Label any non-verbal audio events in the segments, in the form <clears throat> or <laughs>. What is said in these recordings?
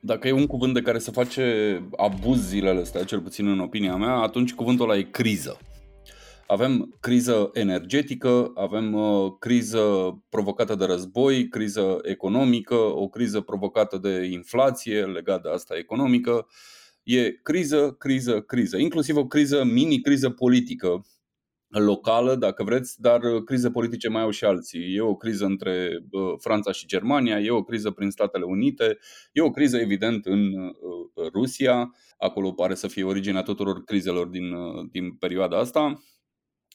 Dacă e un cuvânt de care se face abuz zilele astea, cel puțin în opinia mea, atunci cuvântul ăla e criză. Avem criză energetică, avem uh, criză provocată de război, criză economică, o criză provocată de inflație legată de asta economică. E criză, criză, criză, inclusiv o criză, mini-criză politică locală, dacă vreți, dar uh, crize politice mai au și alții. E o criză între uh, Franța și Germania, e o criză prin Statele Unite, e o criză evident în uh, Rusia, acolo pare să fie originea tuturor crizelor din, din perioada asta.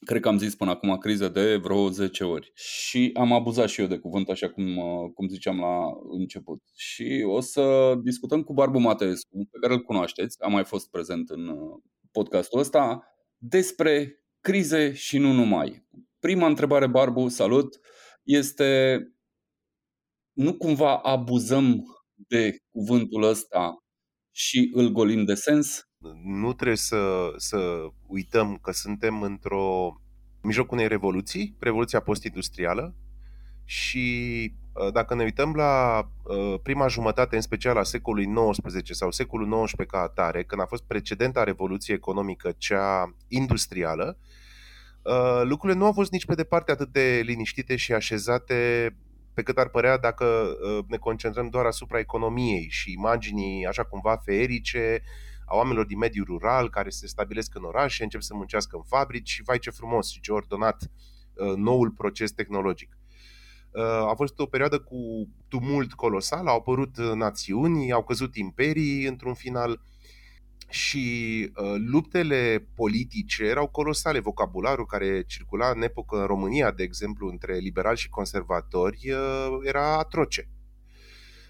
Cred că am zis până acum criză de vreo 10 ori. Și am abuzat și eu de cuvânt, așa cum, cum ziceam la început. Și o să discutăm cu Barbu Mateescu, pe care îl cunoașteți, a mai fost prezent în podcastul ăsta, despre crize și nu numai. Prima întrebare, Barbu, salut, este nu cumva abuzăm de cuvântul ăsta și îl golim de sens? Nu trebuie să, să uităm că suntem într-o mijlocul unei revoluții, revoluția post-industrială, și uh, dacă ne uităm la uh, prima jumătate, în special a secolului XIX sau secolul XIX ca atare, când a fost precedenta revoluție economică, cea industrială, Uh, lucrurile nu au fost nici pe departe atât de liniștite și așezate pe cât ar părea dacă uh, ne concentrăm doar asupra economiei și imaginii așa cumva feerice a oamenilor din mediul rural care se stabilesc în orașe, încep să muncească în fabrici și vai ce frumos și ce ordonat uh, noul proces tehnologic. A fost o perioadă cu tumult colosal, au apărut națiuni, au căzut imperii într-un final, și uh, luptele politice erau colosale. Vocabularul care circula în epocă în România, de exemplu, între liberali și conservatori, uh, era atroce.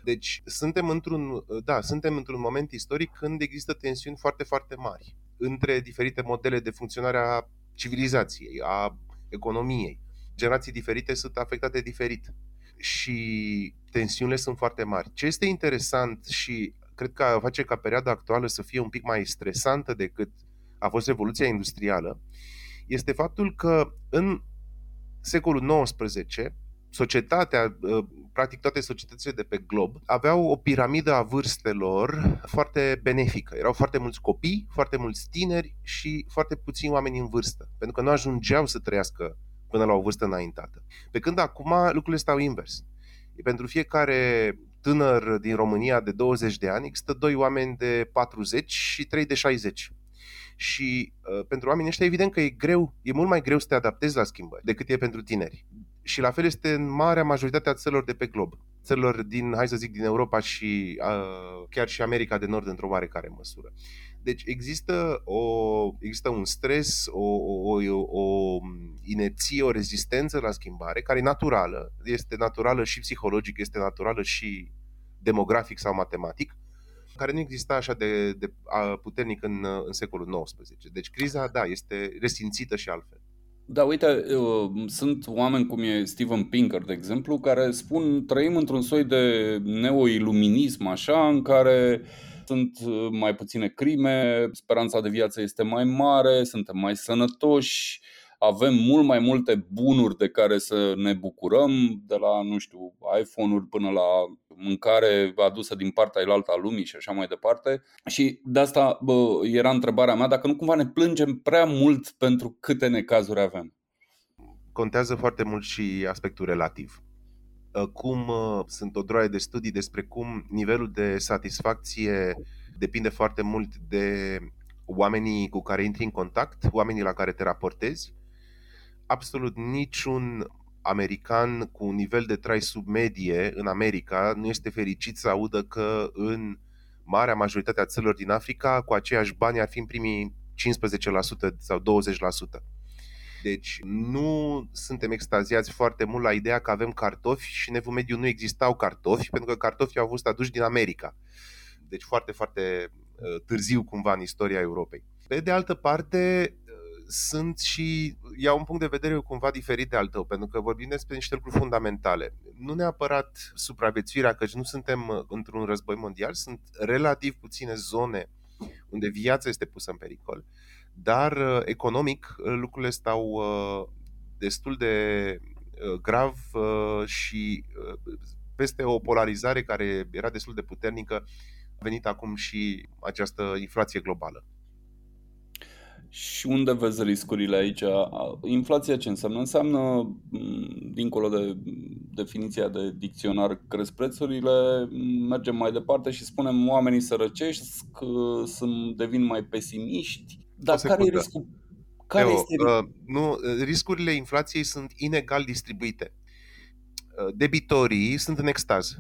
Deci suntem într-un, uh, da, suntem într-un moment istoric când există tensiuni foarte, foarte mari între diferite modele de funcționare a civilizației, a economiei. Generații diferite sunt afectate diferit și tensiunile sunt foarte mari. Ce este interesant și cred că face ca perioada actuală să fie un pic mai stresantă decât a fost Revoluția Industrială, este faptul că în secolul XIX, societatea, ă, practic toate societățile de pe glob, aveau o piramidă a vârstelor foarte benefică. Erau foarte mulți copii, foarte mulți tineri și foarte puțini oameni în vârstă, pentru că nu ajungeau să trăiască până la o vârstă înaintată. Pe când acum lucrurile stau invers. Pentru fiecare tânăr din România de 20 de ani, există doi oameni de 40 și trei de 60. Și uh, pentru oamenii ăștia evident că e greu, e mult mai greu să te adaptezi la schimbări decât e pentru tineri. Și la fel este în marea majoritate a țărilor de pe glob. Țărilor din, hai să zic, din Europa și uh, chiar și America de Nord într-o oarecare măsură. Deci există, o, există un stres, o, o, o, o inerție, o rezistență la schimbare, care e naturală, este naturală și psihologic, este naturală și demografic sau matematic, care nu exista așa de, de puternic în, în secolul XIX. Deci criza, da, este resimțită și altfel. Da, uite, sunt oameni cum e Steven Pinker, de exemplu, care spun trăim într-un soi de neoiluminism, așa, în care sunt uh, mai puține crime, speranța de viață este mai mare, suntem mai sănătoși, avem mult mai multe bunuri de care să ne bucurăm, de la, nu știu, iPhone-uri până la mâncare adusă din partea elaltă a lumii și așa mai departe. Și de asta bă, era întrebarea mea, dacă nu cumva ne plângem prea mult pentru câte necazuri avem. Contează foarte mult și aspectul relativ ă, cum ă, sunt o droaie de studii despre cum nivelul de satisfacție depinde foarte mult de oamenii cu care intri în contact, oamenii la care te raportezi absolut niciun american cu un nivel de trai sub medie în America nu este fericit să audă că în marea majoritate a țărilor din Africa cu aceiași bani ar fi în primii 15% sau 20%. Deci nu suntem extaziați foarte mult la ideea că avem cartofi și în evul mediu nu existau cartofi, pentru că cartofii au fost aduși din America. Deci foarte, foarte uh, târziu cumva în istoria Europei. Pe de altă parte, sunt și iau un punct de vedere cumva diferit de al tău, pentru că vorbim despre niște lucruri fundamentale. Nu neapărat supraviețuirea, căci nu suntem uh, într-un război mondial, sunt relativ puține zone unde viața este pusă în pericol, dar uh, economic uh, lucrurile stau destul de grav și peste o polarizare care era destul de puternică, a venit acum și această inflație globală. Și unde vezi riscurile aici? Inflația ce înseamnă? Înseamnă, dincolo de definiția de dicționar, cresc prețurile, mergem mai departe și spunem oamenii sărăcești, sunt, devin mai pesimiști. Dar care e riscul? Care Leo, este... Uh, nu, riscurile inflației sunt inegal distribuite. Uh, debitorii sunt în extaz.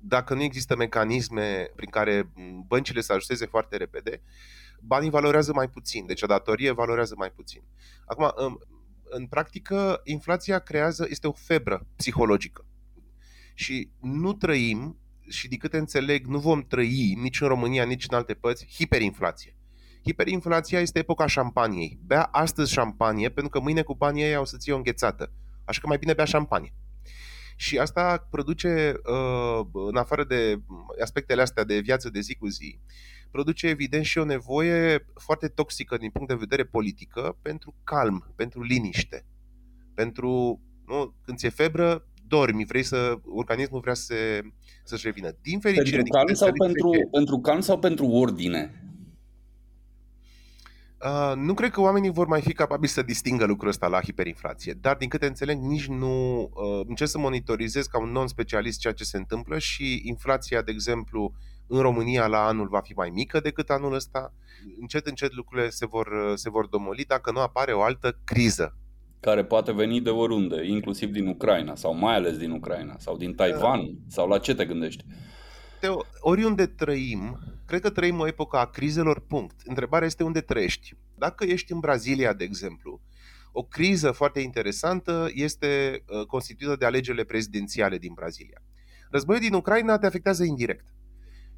Dacă nu există mecanisme prin care băncile să ajusteze foarte repede, banii valorează mai puțin, deci o datorie valorează mai puțin. Acum, în, în practică, inflația creează, este o febră psihologică. Și nu trăim, și de câte înțeleg, nu vom trăi nici în România, nici în alte părți, hiperinflație. Hiperinflația este epoca șampaniei. Bea astăzi șampanie, pentru că mâine cu banii ei o să-ți o înghețată. Așa că mai bine bea șampanie. Și asta produce, uh, în afară de aspectele astea de viață de zi cu zi, produce evident și o nevoie foarte toxică din punct de vedere politică pentru calm, pentru liniște. Pentru, nu, când ți-e febră, dormi, vrei să, organismul vrea să, să-și revină. Din fericire... Pentru calm, sau pentru, pentru calm sau pentru ordine? Uh, nu cred că oamenii vor mai fi capabili să distingă lucrul ăsta la hiperinflație, dar din câte înțeleg nici nu uh, încerc să monitorizez ca un non-specialist ceea ce se întâmplă și inflația, de exemplu, în România la anul va fi mai mică decât anul ăsta. Încet, încet lucrurile se vor, se vor domoli dacă nu apare o altă criză. Care poate veni de oriunde, inclusiv din Ucraina sau mai ales din Ucraina sau din Taiwan uh, sau la ce te gândești? Teo, oriunde trăim, cred că trăim o epocă a crizelor, punct. Întrebarea este unde trăiești. Dacă ești în Brazilia, de exemplu, o criză foarte interesantă este uh, constituită de alegerile prezidențiale din Brazilia. Războiul din Ucraina te afectează indirect.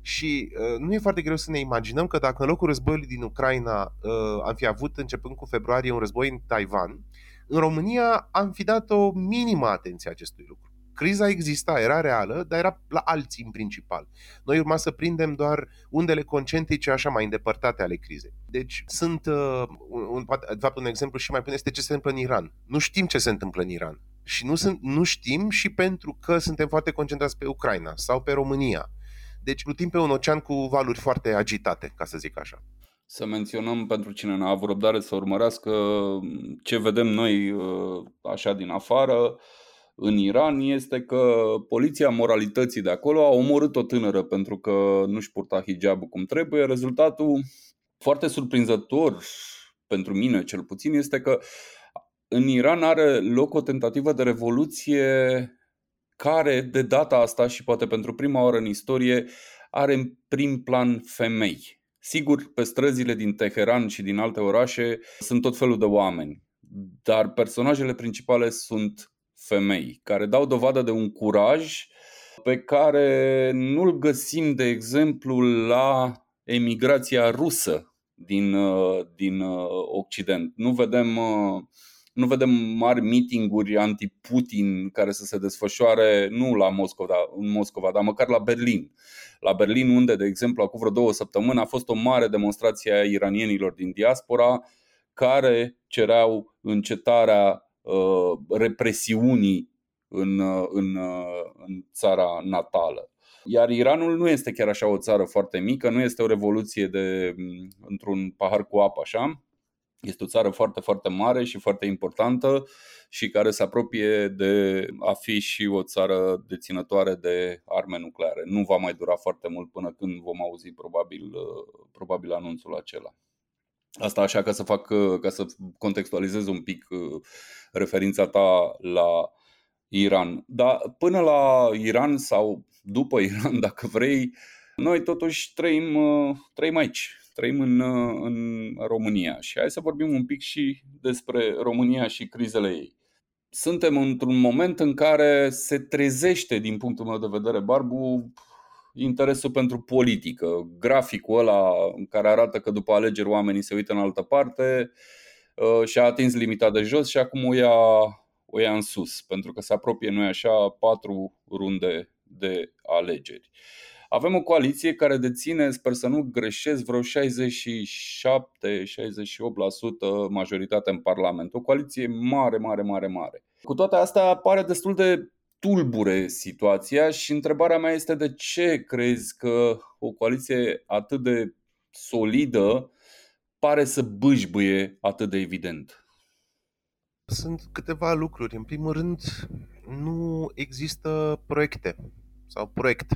Și uh, nu e foarte greu să ne imaginăm că dacă în locul războiului din Ucraina uh, am fi avut, începând cu februarie, un război în Taiwan, în România am fi dat o minimă atenție acestui lucru. Criza exista, era reală, dar era la alții în principal. Noi urma să prindem doar undele concentrice așa mai îndepărtate ale crizei. Deci sunt, uh, un, de fapt, un exemplu și mai bun este ce se întâmplă în Iran. Nu știm ce se întâmplă în Iran. Și nu, sunt, nu știm și pentru că suntem foarte concentrați pe Ucraina sau pe România. Deci plutim pe un ocean cu valuri foarte agitate, ca să zic așa. Să menționăm pentru cine n-a avut răbdare să urmărească ce vedem noi uh, așa din afară în Iran este că poliția moralității de acolo a omorât o tânără pentru că nu-și purta hijabul cum trebuie. Rezultatul foarte surprinzător pentru mine cel puțin este că în Iran are loc o tentativă de revoluție care de data asta și poate pentru prima oară în istorie are în prim plan femei. Sigur, pe străzile din Teheran și din alte orașe sunt tot felul de oameni, dar personajele principale sunt femei care dau dovadă de un curaj pe care nu-l găsim, de exemplu, la emigrația rusă din, uh, din uh, Occident. Nu vedem, uh, nu vedem mari meetinguri anti-Putin care să se desfășoare nu la Moscova, în Moscova, dar măcar la Berlin. La Berlin, unde, de exemplu, acum vreo două săptămâni a fost o mare demonstrație a iranienilor din diaspora care cereau încetarea Uh, represiunii în, uh, în, uh, în țara natală. Iar Iranul nu este chiar așa o țară foarte mică, nu este o revoluție de mm, într-un pahar cu apă așa. Este o țară foarte, foarte mare și foarte importantă și care se apropie de a fi și o țară deținătoare de arme nucleare. Nu va mai dura foarte mult până când vom auzi probabil, probabil anunțul acela. Asta așa ca să fac, ca să contextualizez un pic uh, referința ta la Iran. Dar până la Iran sau după <laughs> Iran, dacă vrei, noi totuși trăim, uh, trăim aici, trăim în, uh, în România și hai să vorbim un pic și despre România și crizele ei. Suntem într-un moment în care se trezește, din punctul meu de vedere, Barbu, interesul pentru politică. Graficul ăla în care arată că după alegeri oamenii se uită în altă parte uh, și-a atins limita de jos și acum o ia, o ia în sus, pentru că se apropie, noi așa, patru runde de alegeri. Avem o coaliție care deține, sper să nu greșesc, vreo 67-68% majoritate în Parlament. O coaliție mare, mare, mare, mare. Cu toate astea pare destul de tulbure situația și întrebarea mea este de ce crezi că o coaliție atât de solidă pare să bâșbâie atât de evident? Sunt câteva lucruri. În primul rând, nu există proiecte sau proiect.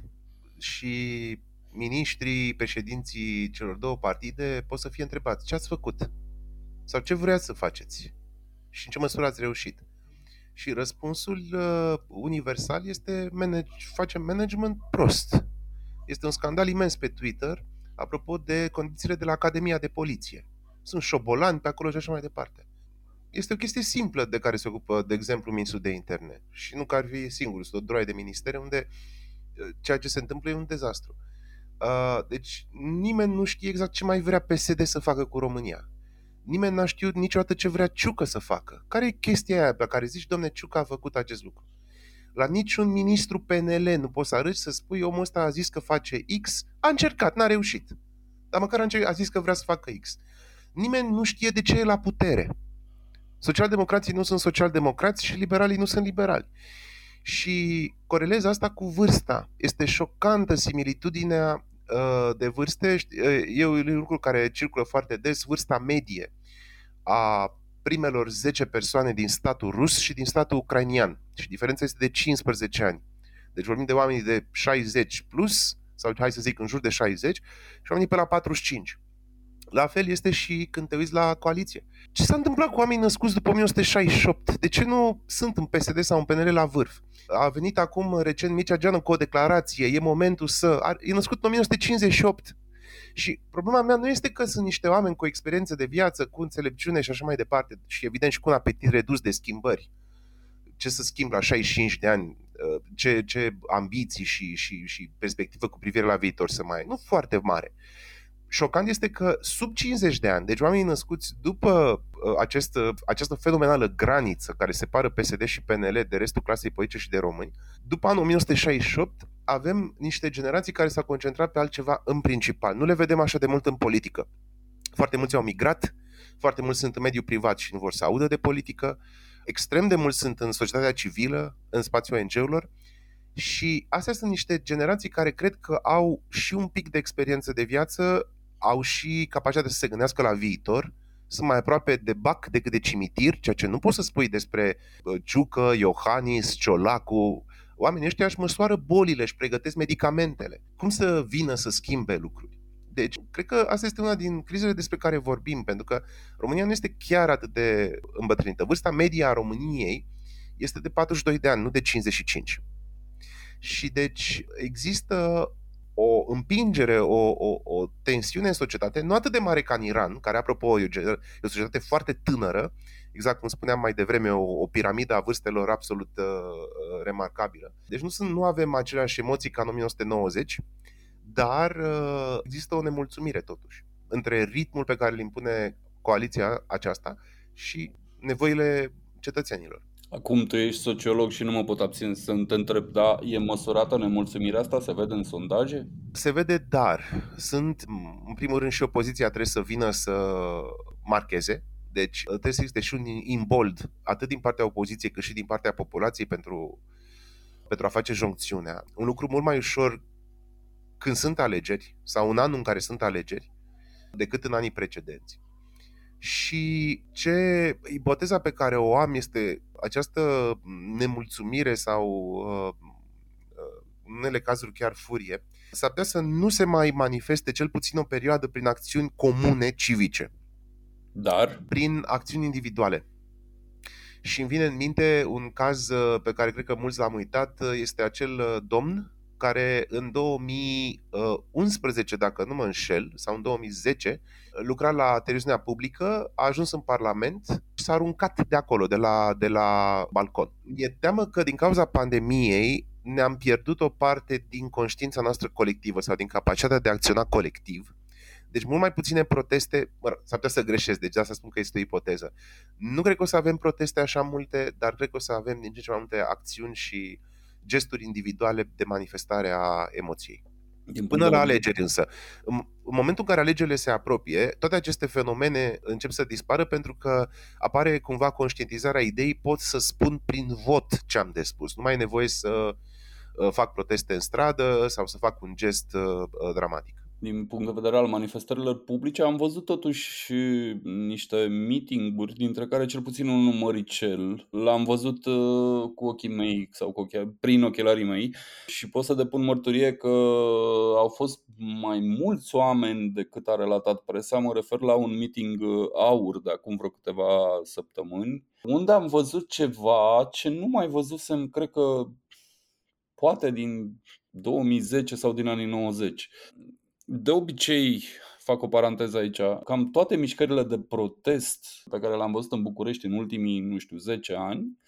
Și miniștrii, președinții celor două partide pot să fie întrebați ce ați făcut sau ce vreați să faceți și în ce măsură ați reușit. Și răspunsul uh, universal este manage, facem management prost. Este un scandal imens pe Twitter apropo de condițiile de la Academia de Poliție. Sunt șobolani pe acolo și așa mai departe. Este o chestie simplă de care se ocupă, de exemplu, ministrul de interne. Și nu că ar fi singur, sunt o droaie de ministere unde uh, ceea ce se întâmplă e un dezastru. Uh, deci nimeni nu știe exact ce mai vrea PSD să facă cu România. Nimeni n-a știut niciodată ce vrea Ciucă să facă. Care e chestia aia pe care zici, domne, Ciucă a făcut acest lucru? La niciun ministru PNL nu poți să arăți să spui omul ăsta a zis că face X, a încercat, n-a reușit. Dar măcar a, încercat, a zis că vrea să facă X. Nimeni nu știe de ce e la putere. Socialdemocrații nu sunt socialdemocrați și liberalii nu sunt liberali. Și corelez asta cu vârsta. Este șocantă similitudinea uh, de vârste. Uh, e un lucru care circulă foarte des, vârsta medie a primelor 10 persoane din statul rus și din statul ucrainian. Și diferența este de 15 ani. Deci vorbim de oameni de 60 plus, sau hai să zic în jur de 60, și oamenii pe la 45. La fel este și când te uiți la coaliție. Ce s-a întâmplat cu oamenii născuți după 1968? De ce nu sunt în PSD sau în PNL la vârf? A venit acum recent Mircea Geană cu o declarație, e momentul să... E născut în 1958. Și problema mea nu este că sunt niște oameni cu experiență de viață, cu înțelepciune și așa mai departe, și evident și cu un apetit redus de schimbări. Ce să schimb la 65 de ani, uh, ce, ce ambiții și, și, și perspectivă cu privire la viitor să mai ai. Nu foarte mare șocant este că sub 50 de ani, deci oamenii născuți după uh, acest, uh, această fenomenală graniță care separă PSD și PNL de restul clasei politice și de români, după anul 1968 avem niște generații care s-au concentrat pe altceva în principal. Nu le vedem așa de mult în politică. Foarte mulți au migrat, foarte mulți sunt în mediul privat și nu vor să audă de politică, extrem de mulți sunt în societatea civilă, în spațiul ONG-urilor și astea sunt niște generații care cred că au și un pic de experiență de viață, au și capacitatea să se gândească la viitor, sunt mai aproape de bac decât de cimitir, ceea ce nu poți să spui despre Ciucă, Iohannis, Ciolacu. Oamenii ăștia își măsoară bolile, își pregătesc medicamentele. Cum să vină să schimbe lucruri? Deci, cred că asta este una din crizele despre care vorbim, pentru că România nu este chiar atât de îmbătrânită. Vârsta media a României este de 42 de ani, nu de 55. Și deci există o împingere, o, o, o tensiune în societate, nu atât de mare ca în Iran, care, apropo, e o, e o societate foarte tânără, exact cum spuneam mai devreme, o, o piramidă a vârstelor absolut uh, uh remarcabilă. Deci nu, sunt, nu avem aceleași emoții ca în 1990, dar uh, există o nemulțumire totuși între ritmul pe care îl impune coaliția aceasta și nevoile cetățenilor. Acum tu ești sociolog și nu mă pot abține să te întreb, da, e măsurată nemulțumirea asta? Se vede în sondaje? Se vede, dar sunt, în primul rând, și opoziția trebuie să vină să marcheze, deci trebuie să existe și un imbold, atât din partea opoziției cât și din partea populației pentru, pentru a face joncțiunea. Un lucru mult mai ușor când sunt alegeri sau un an în care sunt alegeri decât în anii precedenți. Și ce ipoteza pe care o am este această nemulțumire sau uh, uh, în unele cazuri chiar furie, s-ar putea să nu se mai manifeste cel puțin o perioadă prin acțiuni comune civice. Dar? Prin acțiuni individuale. Și îmi vine în minte un caz uh, pe care cred că mulți l-am uitat, este acel domn care în 2011, dacă nu mă înșel, sau în 2010, lucra la televiziunea publică, a ajuns în Parlament și s-a aruncat de acolo, de la, de la balcon. E teamă că din cauza pandemiei ne-am pierdut o parte din conștiința noastră colectivă sau din capacitatea de a acționa colectiv. Deci mult mai puține proteste, mă rog, s-ar putea să greșesc, deci asta spun că este o ipoteză. Nu cred că o să avem proteste așa multe, dar cred că o să avem din ce ce mai multe acțiuni și uh, gesturi individuale de manifestare a emoției. Din Până la alegeri însă. În, în momentul în care alegerile se apropie, toate aceste fenomene încep să dispară pentru că apare cumva conștientizarea ideii pot să spun prin vot ce am de spus. Nu mai e nevoie să fac proteste în stradă sau să fac un gest dramatic din punct de vedere al manifestărilor publice, am văzut totuși niște meeting-uri, dintre care cel puțin un număricel. L-am văzut uh, cu ochii mei sau cu ochii, prin ochelarii mei și pot să depun mărturie că au fost mai mulți oameni decât a relatat presa. Mă refer la un meeting uh, aur de acum vreo câteva săptămâni, unde am văzut ceva ce nu mai văzusem, cred că poate din 2010 sau din anii 90 de obicei, fac o paranteză aici, cam toate mișcările de protest pe care le-am văzut în București în ultimii, nu știu, 10 ani,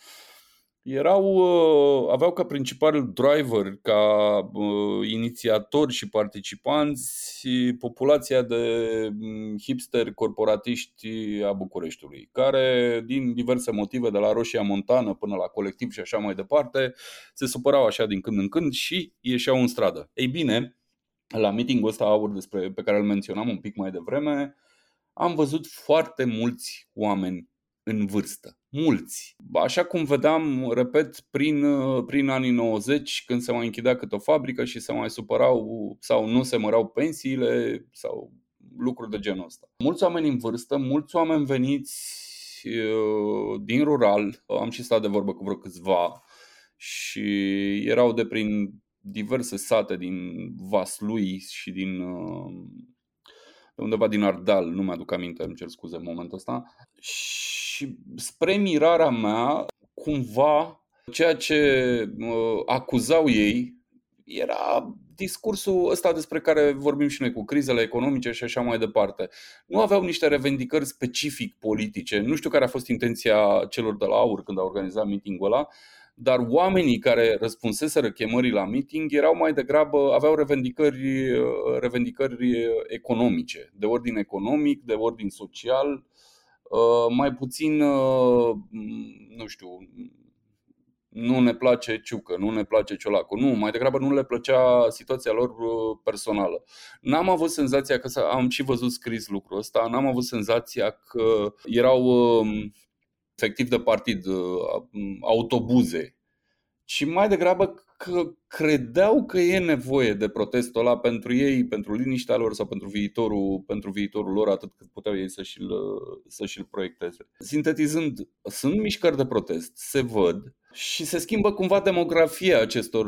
erau, uh, aveau ca principal driver, ca uh, inițiatori și participanți populația de mm, hipster corporatiști a Bucureștiului, care din diverse motive, de la Roșia Montană până la colectiv și așa mai departe, se supărau așa din când în când și ieșeau în stradă. Ei bine, la meetingul ăsta aur despre, pe care îl menționam un pic mai devreme, am văzut foarte mulți oameni în vârstă. Mulți. Așa cum vedeam, repet, prin, prin anii 90, când se mai închidea câte o fabrică și se mai supărau sau nu se mărau pensiile sau lucruri de genul ăsta. Mulți oameni în vârstă, mulți oameni veniți uh, din rural, am și stat de vorbă cu vreo câțiva și erau de prin diverse sate din Vaslui și din uh, undeva din Ardal, nu mi-aduc aminte, îmi cer scuze în momentul ăsta. Și spre mirarea mea, cumva, ceea ce uh, acuzau ei era discursul ăsta despre care vorbim și noi cu crizele economice și așa mai departe. Nu aveau niște revendicări specific politice. Nu știu care a fost intenția celor de la AUR când au organizat meetingul ăla, dar oamenii care răspunseseră chemării la meeting erau mai degrabă, aveau revendicări, revendicări economice, de ordin economic, de ordin social, uh, mai puțin, uh, nu știu, nu ne place ciucă, nu ne place ciolacu. Nu, mai degrabă nu le plăcea situația lor uh, personală. N-am avut senzația că am și văzut scris lucrul ăsta, n-am avut senzația că erau um, efectiv de partid, uh, autobuze, ci mai degrabă că credeau că e nevoie de protestul ăla pentru ei, pentru liniștea lor sau pentru viitorul, pentru viitorul lor, atât cât puteau ei să și-l, să și-l proiecteze. Sintetizând, sunt mișcări de protest, se văd, și se schimbă cumva demografia acestor,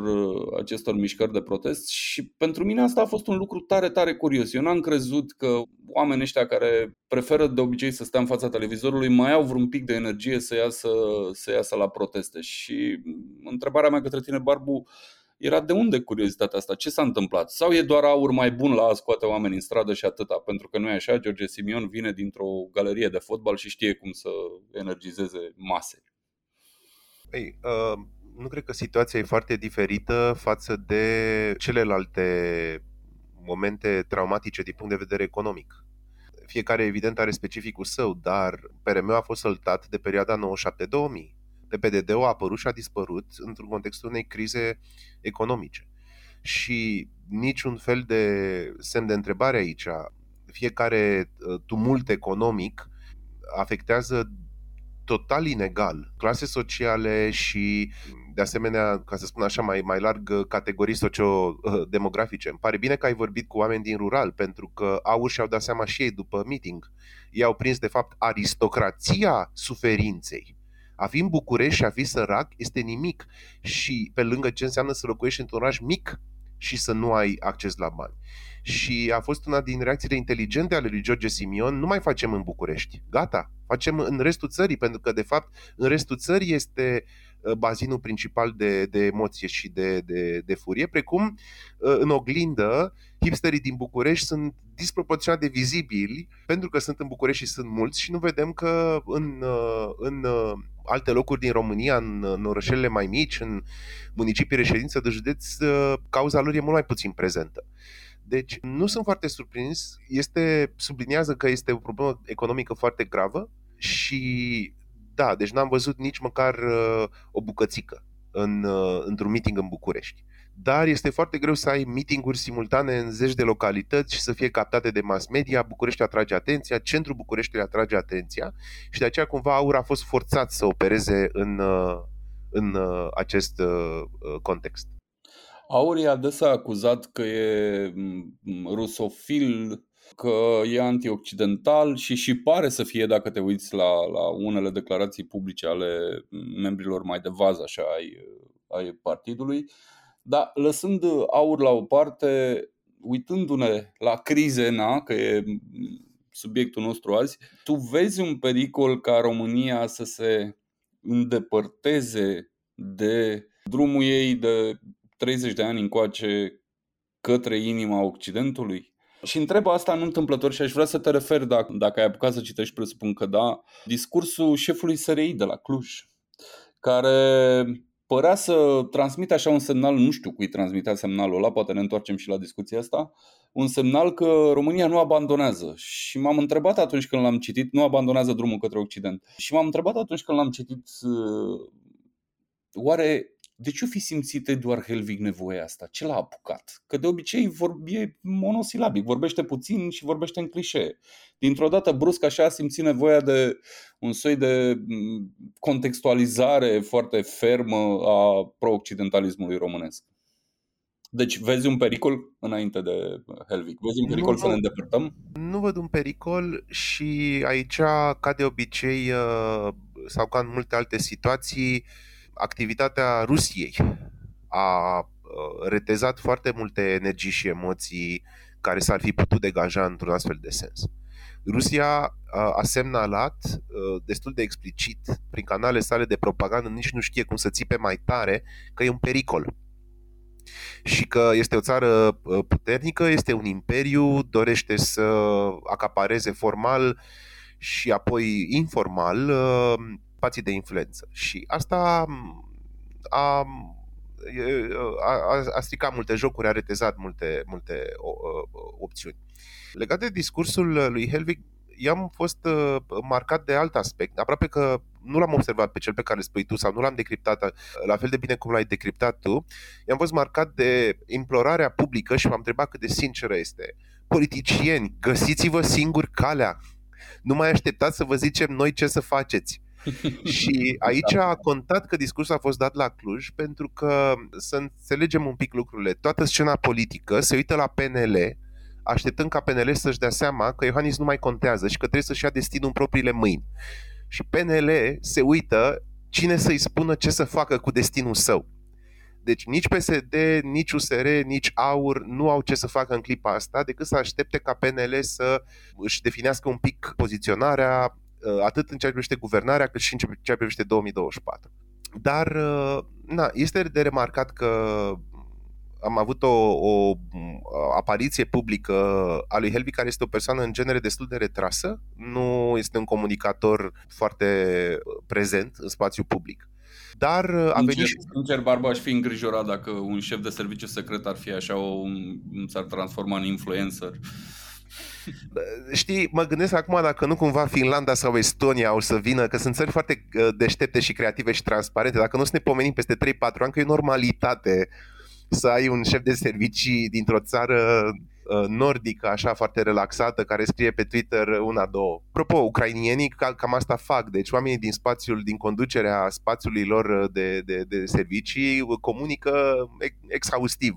acestor mișcări de protest și pentru mine asta a fost un lucru tare, tare curios. Eu n-am crezut că oamenii ăștia care preferă de obicei să stea în fața televizorului mai au vreun pic de energie să iasă, să iasă la proteste. Și întrebarea mea către tine, Barbu, era de unde curiozitatea asta? Ce s-a întâmplat? Sau e doar aur mai bun la a scoate oameni în stradă și atâta? Pentru că nu e așa, George Simion vine dintr-o galerie de fotbal și știe cum să energizeze mase. Ei, uh, nu cred că situația e foarte diferită față de celelalte momente traumatice din punct de vedere economic. Fiecare, evident, are specificul său, dar PRM a fost săltat de perioada 97-2000. PPDD-ul a apărut și a dispărut într-un context unei crize economice. Și niciun fel de semn de întrebare aici. Fiecare uh, tumult economic afectează total inegal clase sociale și de asemenea, ca să spun așa, mai, mai larg, categorii socio-demografice. Îmi pare bine că ai vorbit cu oameni din rural, pentru că au și-au dat seama și ei după meeting. Ei au prins, de fapt, aristocrația suferinței. A fi în București și a fi sărac este nimic. Și pe lângă ce înseamnă să locuiești într-un oraș mic și să nu ai acces la bani. Și a fost una din reacțiile inteligente ale lui George Simion, nu mai facem în București, gata, facem în restul țării, pentru că de fapt în restul țării este uh, bazinul principal de, de emoție și de, de, de furie, precum uh, în oglindă, hipsterii din București sunt disproporționat de vizibili pentru că sunt în București și sunt mulți și nu vedem că în, uh, în alte locuri din România, în, în orășelele mai mici, în municipii reședință de județ, cauza lor e mult mai puțin prezentă. Deci nu sunt foarte surprins, este, subliniază că este o problemă economică foarte gravă și da, deci n-am văzut nici măcar uh, o bucățică în, uh, într-un meeting în București. Dar este foarte greu să ai meetinguri simultane în zeci de localități și să fie captate de mass media. București atrage atenția, centrul Bucureștiului atrage atenția și de aceea cumva Aur a fost forțat să opereze în, uh, în uh, acest uh, context. Aur e adesea acuzat că e rusofil, că e antioccidental și și pare să fie dacă te uiți la, la unele declarații publice ale membrilor mai de vază așa ai, ai partidului. Dar lăsând aur la o parte, uitându-ne la crize, na, că e subiectul nostru azi, tu vezi un pericol ca România să se îndepărteze de drumul ei de 30 de ani încoace către inima Occidentului? Și întreb asta nu întâmplător și aș vrea să te refer, dacă, dacă ai apucat să citești, presupun că da, discursul șefului SRI de la Cluj, care părea să transmită așa un semnal, nu știu cui transmitea semnalul ăla, poate ne întoarcem și la discuția asta, un semnal că România nu abandonează. Și m-am întrebat atunci când l-am citit, nu abandonează drumul către Occident. Și m-am întrebat atunci când l-am citit, uh, oare de ce o fi simțit Eduard Helvig nevoia asta? Ce l-a apucat? Că de obicei e monosilabic, vorbește puțin și vorbește în clișee. Dintr-o dată brusc așa a simțit nevoia de un soi de mm, contextualizare foarte fermă a pro-occidentalismului românesc. Deci vezi un pericol înainte de Helvig? Vezi un pericol nu, să ne îndepărtăm? Nu văd un pericol și aici, ca de obicei, uh, sau ca în multe alte situații, activitatea Rusiei a uh, retezat foarte multe energii și emoții care s-ar fi putut degaja într-un astfel de sens. Rusia uh, a semnalat uh, destul de explicit prin canale sale de propagandă, nici nu știe cum să țipe mai tare, că e un pericol și că este o țară puternică, este un imperiu, dorește să acapareze formal și apoi informal spații de influență. Și asta a, a, a stricat multe jocuri, a retezat multe, multe opțiuni. Legat de discursul lui Helvig, i-am fost uh, marcat de alt aspect. Aproape că nu l-am observat pe cel pe care îl spui tu sau nu l-am decriptat uh, la fel de bine cum l-ai decriptat tu. I-am fost marcat de implorarea publică și m-am întrebat cât de sinceră este. Politicieni, găsiți-vă singuri calea. Nu mai așteptați să vă zicem noi ce să faceți. <laughs> și aici a contat că discursul a fost dat la Cluj pentru că să înțelegem un pic lucrurile. Toată scena politică se uită la PNL așteptând ca PNL să-și dea seama că Iohannis nu mai contează și că trebuie să-și ia destinul în propriile mâini. Și PNL se uită cine să-i spună ce să facă cu destinul său. Deci nici PSD, nici USR, nici AUR nu au ce să facă în clipa asta decât să aștepte ca PNL să își definească un pic poziționarea Uh, atât în ceea ce privește guvernarea, cât și în ceea ce privește 2024. Dar, uh, na, este de remarcat că am avut o, o apariție publică a lui Helvi, care este o persoană în genere destul de retrasă, nu este un comunicator foarte prezent în spațiu public. Dar uh, a venit... Sincer, Barba, aș fi îngrijorat dacă un șef de serviciu secret ar fi așa, o, s-ar transforma în influencer. <laughs> Știi, mă gândesc acum dacă nu cumva Finlanda sau Estonia o să vină, că sunt țări foarte uh, deștepte și creative și transparente, dacă nu să ne pomenim peste 3-4 ani că e normalitate să ai un șef de servicii dintr-o țară uh, nordică, așa foarte relaxată, care scrie pe Twitter una, două. Apropo, ucrainienii cam asta fac, deci oamenii din spațiul, din conducerea spațiului lor de, de, de servicii comunică exhaustiv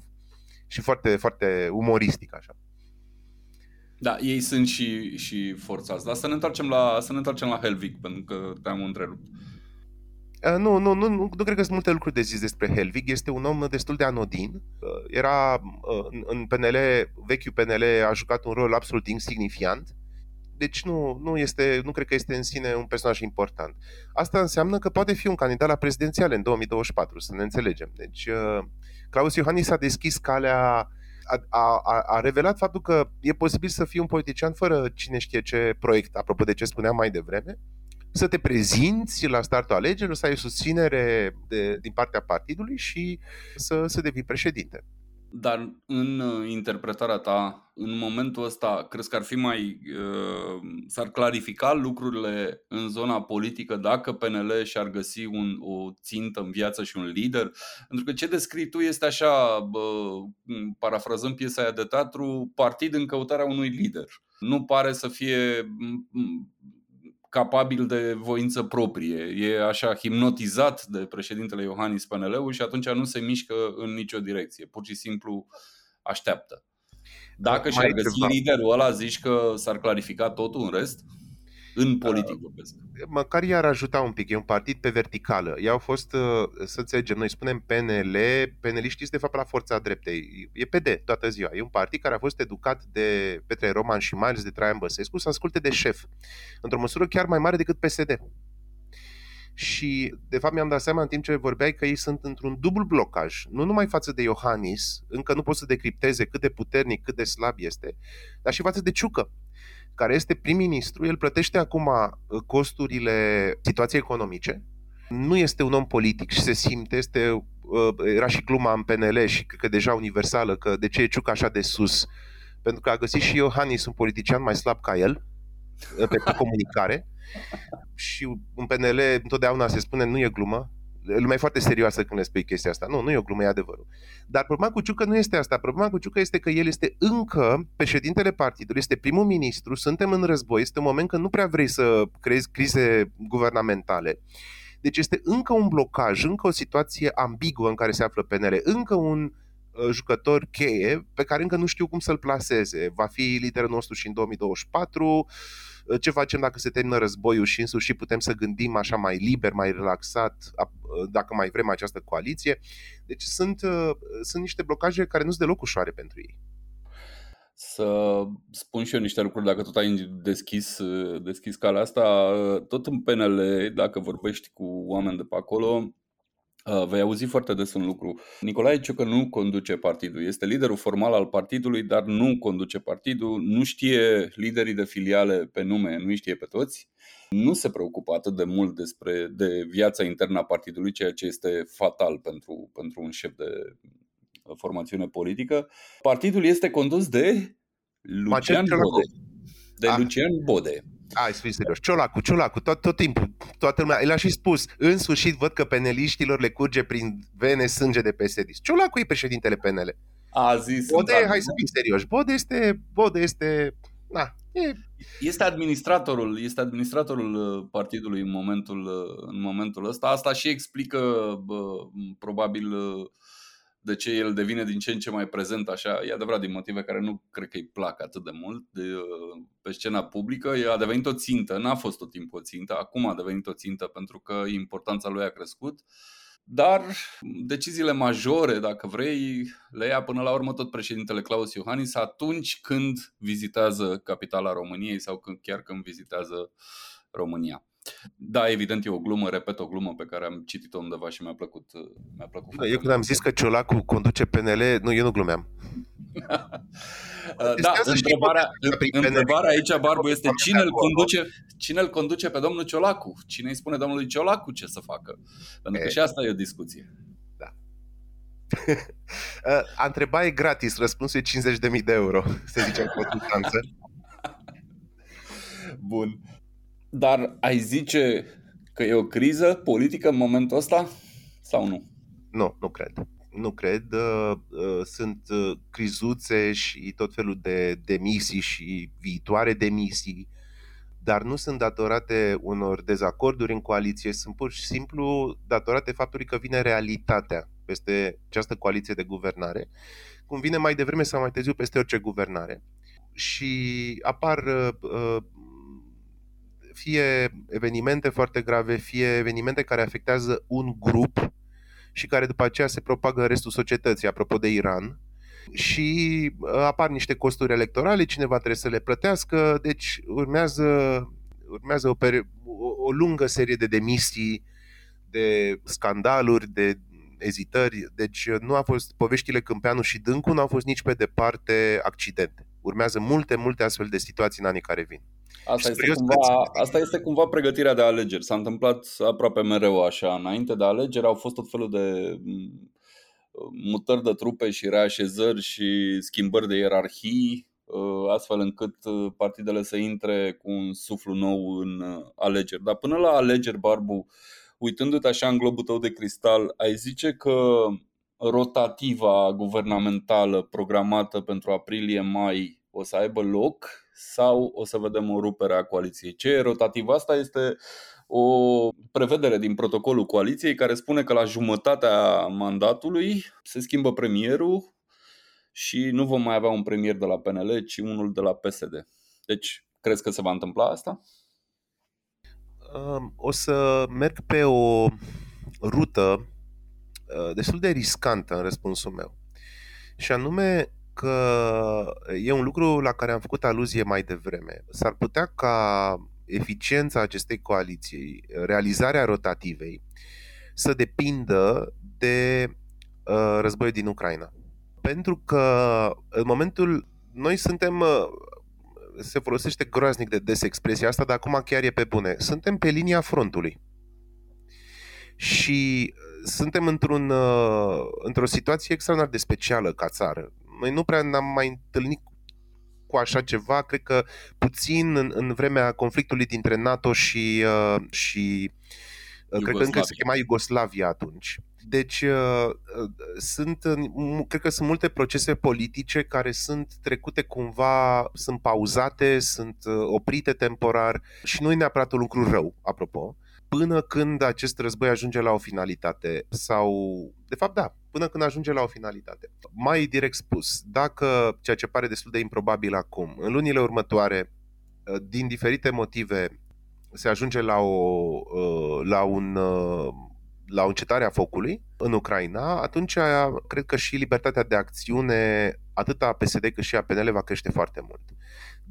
și foarte, foarte umoristic așa. Da, ei sunt și, și forțați. Dar să ne întoarcem la, să ne întoarcem la Helvig, pentru că te-am întrerupt. Uh, nu, nu, nu, nu, nu cred că sunt multe lucruri de zis despre Helvig. Este un om destul de anodin. Uh, era uh, în PNL, vechiul PNL a jucat un rol absolut insignifiant. Deci nu, nu, este, nu cred că este în sine un personaj important. Asta înseamnă că poate fi un candidat la prezidențiale în 2024, să ne înțelegem. Deci Claus Iohannis a deschis calea a, a, a revelat faptul că e posibil să fii un politician fără cine știe ce proiect, apropo de ce spuneam mai devreme, să te prezinți la startul alegerilor, să ai susținere de, din partea partidului și să, să devii președinte. Dar în uh, interpretarea ta, în momentul ăsta, crezi că ar fi mai. Uh, s-ar clarifica lucrurile în zona politică dacă PNL și-ar găsi un, o țintă în viață și un lider? Pentru că ce descrii tu este așa, bă, parafrazând piesa aia de teatru, partid în căutarea unui lider. Nu pare să fie capabil de voință proprie. E așa hipnotizat de președintele Iohannis PNL-ul și atunci nu se mișcă în nicio direcție. Pur și simplu așteaptă. Dacă și-ar găsi liderul ăla, zici că s-ar clarifica totul în rest? În politic vorbesc. Măcar i-ar ajuta un pic, e un partid pe verticală. Ei au fost, uh, să înțelegem, noi spunem PNL, PNL-știi de fapt la forța dreptei. E PD toată ziua. E un partid care a fost educat de Petre Roman și mai ales de Traian Băsescu să asculte de șef. Într-o măsură chiar mai mare decât PSD. Și, de fapt, mi-am dat seama în timp ce vorbeai că ei sunt într-un dublu blocaj. Nu numai față de Iohannis, încă nu pot să decripteze cât de puternic, cât de slab este, dar și față de Ciucă care este prim-ministru, el plătește acum uh, costurile situației economice, nu este un om politic și se simte, este, uh, era și gluma în PNL și cred că deja universală, că de ce e Ciucă așa de sus? Pentru că a găsit și Iohannis un politician mai slab ca el, uh, pe comunicare, <laughs> și în PNL întotdeauna se spune, nu e glumă, lumea e foarte serioasă când le spui chestia asta. Nu, nu e o glumă, e adevărul. Dar problema cu Ciucă nu este asta. Problema cu Ciucă este că el este încă președintele partidului, este primul ministru, suntem în război, este un moment când nu prea vrei să creezi crize guvernamentale. Deci este încă un blocaj, încă o situație ambiguă în care se află PNL, încă un uh, jucător cheie pe care încă nu știu cum să-l placeze. Va fi liderul nostru și în 2024, ce facem dacă se termină războiul și în sfârșit putem să gândim așa mai liber, mai relaxat, dacă mai vrem această coaliție. Deci sunt, uh, sunt niște blocaje care nu sunt deloc ușoare pentru ei. Să spun și eu niște lucruri, dacă tot ai deschis, deschis calea asta, tot în PNL, dacă vorbești cu oameni de pe acolo, Uh, vei auzi foarte des un lucru. Nicolae Ciucă nu conduce partidul. Este liderul formal al partidului, dar nu conduce partidul. Nu știe liderii de filiale pe nume, nu știe pe toți. Nu se preocupă atât de mult despre de viața internă a partidului, ceea ce este fatal pentru, pentru un șef de formațiune politică. Partidul este condus de Lucian Bode. De ah. Lucian Bode. Hai să fii serios. Ciolacu, Ciolacu, tot, tot timpul, toată lumea. El a și spus, în sfârșit văd că peneliștilor le curge prin vene sânge de psd Ciolacu e președintele PNL. A zis. Bode, hai să fim serios. Bode este, Bode este, na, e... Este administratorul, este administratorul uh, partidului în momentul, uh, în momentul ăsta. Asta și explică bă, probabil uh, de ce el devine din ce în ce mai prezent așa, e adevărat din motive care nu cred că îi plac atât de mult de, uh, pe scena publică, e a devenit o țintă, n-a fost tot timpul o țintă, acum a devenit o țintă pentru că importanța lui a crescut, dar deciziile majore, dacă vrei, le ia până la urmă tot președintele Claus Iohannis atunci când vizitează capitala României sau când, chiar când vizitează România. Da, evident, e o glumă, repet, o glumă pe care am citit-o undeva și mi-a plăcut. Mi-a plăcut eu când am zis că Ciolacu conduce PNL, nu, eu nu glumeam. <laughs> da, întrebarea, întrebarea aici, Barbu, este cine îl, conduce, cine îl conduce pe domnul Ciolacu? Cine îi spune domnului Ciolacu ce să facă? Pentru că și asta e o discuție. Da. <laughs> A întreba e gratis, răspunsul e 50.000 de euro, <laughs> se zice în consultanță. Bun. Dar ai zice că e o criză politică în momentul ăsta sau nu? Nu, nu cred. Nu cred. Uh, uh, sunt uh, crizuțe și tot felul de demisii și viitoare demisii, dar nu sunt datorate unor dezacorduri în coaliție, sunt pur și simplu datorate faptului că vine realitatea peste această coaliție de guvernare, cum vine mai devreme sau mai târziu peste orice guvernare. Și apar fie evenimente foarte grave, fie evenimente care afectează un grup și care după aceea se propagă în restul societății, apropo de Iran, și uh, apar niște costuri electorale, cineva trebuie să le plătească, deci urmează, urmează o, peri- o, o lungă serie de demisii, de scandaluri, de ezitări, deci nu a fost poveștile Câmpeanu și Dâncu nu au fost nici pe departe accidente. Urmează multe, multe astfel de situații în anii care vin. Asta este, cumva, asta este cumva pregătirea de alegeri. S-a întâmplat aproape mereu așa. Înainte de alegeri au fost tot felul de mm, mutări de trupe și reașezări și schimbări de ierarhii, ă, astfel încât ă, partidele să intre cu un suflu nou în ă, alegeri. Dar până la alegeri, Barbu, uitându-te așa în globul tău de cristal, ai zice că rotativa guvernamentală programată pentru aprilie-mai o să aibă loc sau o să vedem o rupere a coaliției. Ce e rotativ? Asta este o prevedere din protocolul coaliției care spune că la jumătatea mandatului se schimbă premierul și nu vom mai avea un premier de la PNL, ci unul de la PSD. Deci, crezi că se va întâmpla asta? O să merg pe o rută uh, destul de riscantă în răspunsul meu. Și anume că e un lucru la care am făcut aluzie mai devreme. S-ar putea ca eficiența acestei coaliții, realizarea rotativei, să depindă de uh, războiul din Ucraina. Pentru că în momentul noi suntem uh, se folosește groaznic de des expresia asta, dar acum chiar e pe bune. Suntem pe linia frontului. Și suntem într-un, uh, într-o situație extraordinar de specială ca țară. Noi nu prea ne-am mai întâlnit cu așa ceva, cred că puțin în, în vremea conflictului dintre NATO și, uh, și uh, cred că încă se chema Iugoslavia atunci. Deci uh, uh, sunt, cred că sunt multe procese politice care sunt trecute cumva, sunt pauzate, sunt uh, oprite temporar și nu e neapărat un lucru rău, apropo, până când acest război ajunge la o finalitate sau, de fapt da, până când ajunge la o finalitate. Mai direct spus, dacă ceea ce pare destul de improbabil acum, în lunile următoare, din diferite motive, se ajunge la, o, la un la o încetare a focului în Ucraina, atunci cred că și libertatea de acțiune, atât a PSD cât și a PNL, va crește foarte mult.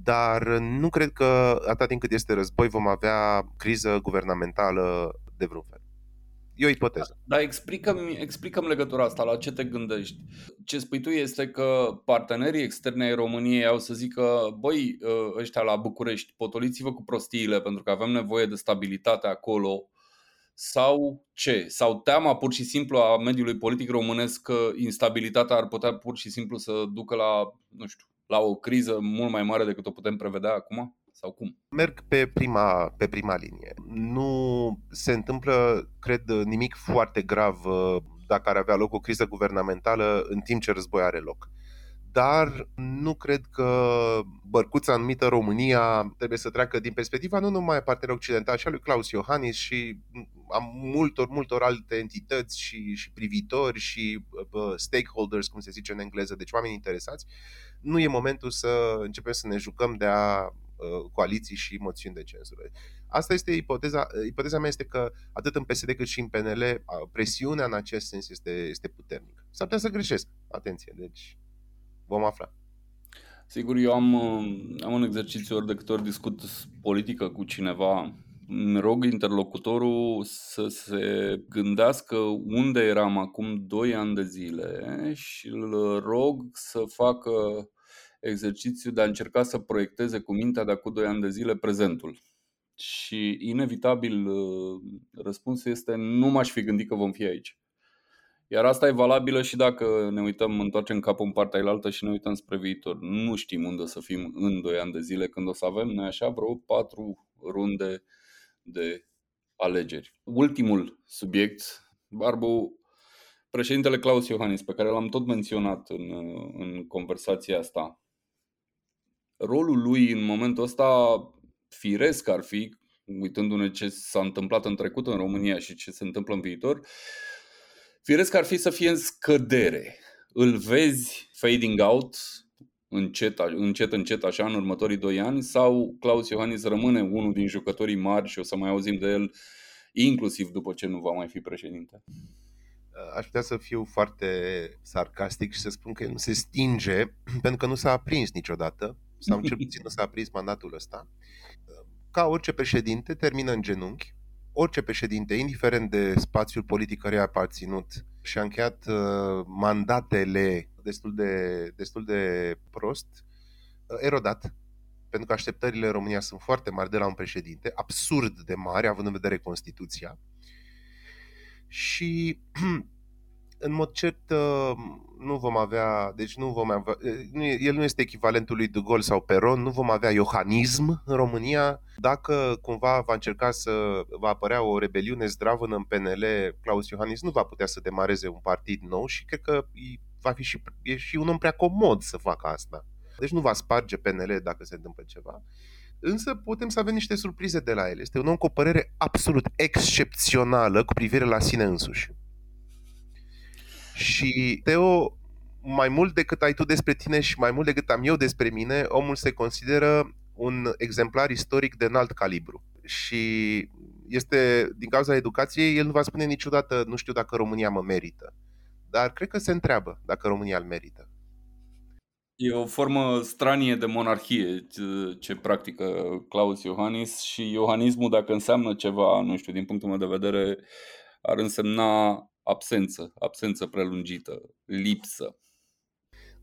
Dar nu cred că atât timp cât este război vom avea criză guvernamentală de vreun fel. E o ipoteză. Da, dar explică-mi, explică legătura asta, la ce te gândești? Ce spui tu este că partenerii externe ai României au să zică băi, ăștia la București, potoliți-vă cu prostiile pentru că avem nevoie de stabilitate acolo sau ce? Sau teama pur și simplu a mediului politic românesc că instabilitatea ar putea pur și simplu să ducă la, nu știu, la o criză mult mai mare decât o putem prevedea acum? Sau cum? Merg pe prima, pe prima linie. Nu se întâmplă, cred, nimic foarte grav uh, dacă ar avea loc o criză guvernamentală în timp ce război are loc dar nu cred că bărcuța anumită România trebuie să treacă din perspectiva nu numai a partenerului occidental, și a lui Claus Iohannis și a multor, multor alte entități și, și privitori și uh, stakeholders, cum se zice în engleză, deci oameni interesați, nu e momentul să începem să ne jucăm de a uh, coaliții și moțiuni de cenzură. Asta este ipoteza. Ipoteza mea este că atât în PSD cât și în PNL presiunea în acest sens este, este puternică. S-ar putea să greșesc. Atenție. Deci vom afla. Sigur, eu am, am un exercițiu ori de câte ori discut politică cu cineva, îmi rog interlocutorul să se gândească unde eram acum 2 ani de zile și îl rog să facă exercițiul de a încerca să proiecteze cu mintea de acum 2 ani de zile prezentul. Și inevitabil răspunsul este nu m-aș fi gândit că vom fi aici. Iar asta e valabilă și dacă ne uităm, întoarcem capul în partea elaltă și ne uităm spre viitor. Nu știm unde o să fim în 2 ani de zile când o să avem, noi așa, vreo patru runde de alegeri. Ultimul subiect, Barbu, președintele Claus Iohannis, pe care l-am tot menționat în, în conversația asta, rolul lui în momentul ăsta firesc ar fi, uitându-ne ce s-a întâmplat în trecut în România și ce se întâmplă în viitor, Firesc ar fi să fie în scădere. Îl vezi fading out încet, încet, încet, așa, în următorii doi ani, sau Claus Iohannis rămâne unul din jucătorii mari și o să mai auzim de el inclusiv după ce nu va mai fi președinte? Aș putea să fiu foarte sarcastic și să spun că el nu se stinge <clears throat> pentru că nu s-a aprins niciodată, sau cel <laughs> puțin nu s-a aprins mandatul ăsta. Ca orice președinte, termină în genunchi, orice președinte, indiferent de spațiul politic care a aparținut și a încheiat uh, mandatele destul de, destul de prost, uh, erodat. Pentru că așteptările în România sunt foarte mari de la un președinte, absurd de mari, având în vedere Constituția. Și <clears throat> în mod cert uh, nu vom avea, deci nu vom avea, uh, el nu este echivalentul lui De Gaulle sau Peron, nu vom avea iohanism în România. Dacă cumva va încerca să va apărea o rebeliune zdravână în PNL, Claus Iohannis nu va putea să demareze un partid nou și cred că va fi și, e și un om prea comod să facă asta. deci nu va sparge PNL dacă se întâmplă ceva, însă putem să avem niște surprize de la el. Este un om cu o părere absolut excepțională cu privire la sine însuși. Și Teo, mai mult decât ai tu despre tine și mai mult decât am eu despre mine, omul se consideră un exemplar istoric de înalt calibru. Și este, din cauza educației, el nu va spune niciodată, nu știu dacă România mă merită. Dar cred că se întreabă dacă România îl merită. E o formă stranie de monarhie ce practică Claus Iohannis și iohanismul, dacă înseamnă ceva, nu știu, din punctul meu de vedere, ar însemna absență, absență prelungită, lipsă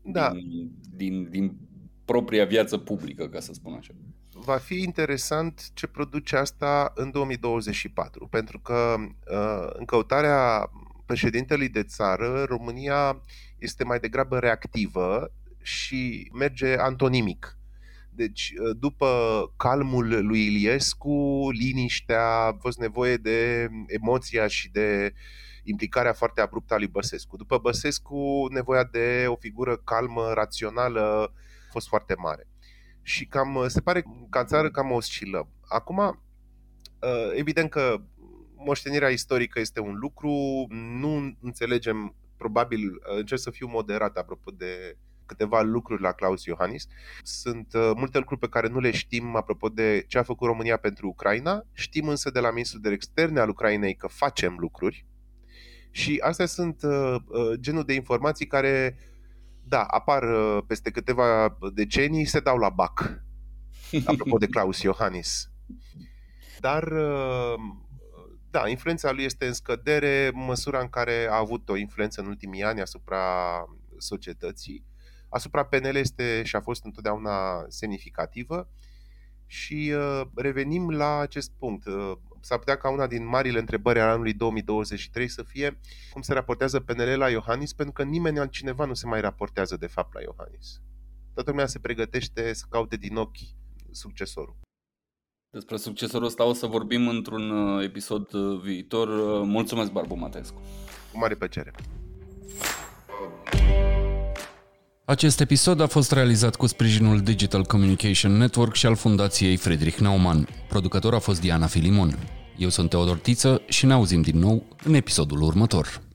da. din, din, din propria viață publică, ca să spun așa. Va fi interesant ce produce asta în 2024, pentru că uh, în căutarea președintelui de țară, România este mai degrabă reactivă și merge antonimic. Deci, uh, după calmul lui Iliescu, liniștea, a fost nevoie de emoția și de implicarea foarte abruptă a lui Băsescu. După Băsescu, nevoia de o figură calmă, rațională, a fost foarte mare. Și cam, se pare că ca țară cam oscilăm. Acum, uh, evident că moștenirea istorică este un lucru, nu înțelegem, probabil, încerc să fiu moderat apropo de câteva lucruri la Claus Iohannis. Sunt uh, multe lucruri pe care nu le știm apropo de ce a făcut România pentru Ucraina. Știm însă de la ministrul de externe al Ucrainei că facem lucruri. Și astea sunt uh, uh, genul de informații care, da, apar uh, peste câteva decenii, se dau la bac. Apropo de <laughs> Claus Iohannis. Dar uh, da, influența lui este în scădere, măsura în care a avut o influență în ultimii ani asupra societății. Asupra PNL este și a fost întotdeauna semnificativă și uh, revenim la acest punct. Uh, s-ar putea ca una din marile întrebări ale anului 2023 să fie cum se raportează PNL la Iohannis, pentru că nimeni altcineva nu se mai raportează de fapt la Iohannis. Toată lumea se pregătește să caute din ochi succesorul. Despre succesorul ăsta o să vorbim într-un uh, episod uh, viitor. Uh, mulțumesc, Barbu Matescu. Cu mare plăcere. Acest episod a fost realizat cu sprijinul Digital Communication Network și al Fundației Friedrich Naumann. Producător a fost Diana Filimon. Eu sunt Teodor Tiță și ne auzim din nou în episodul următor.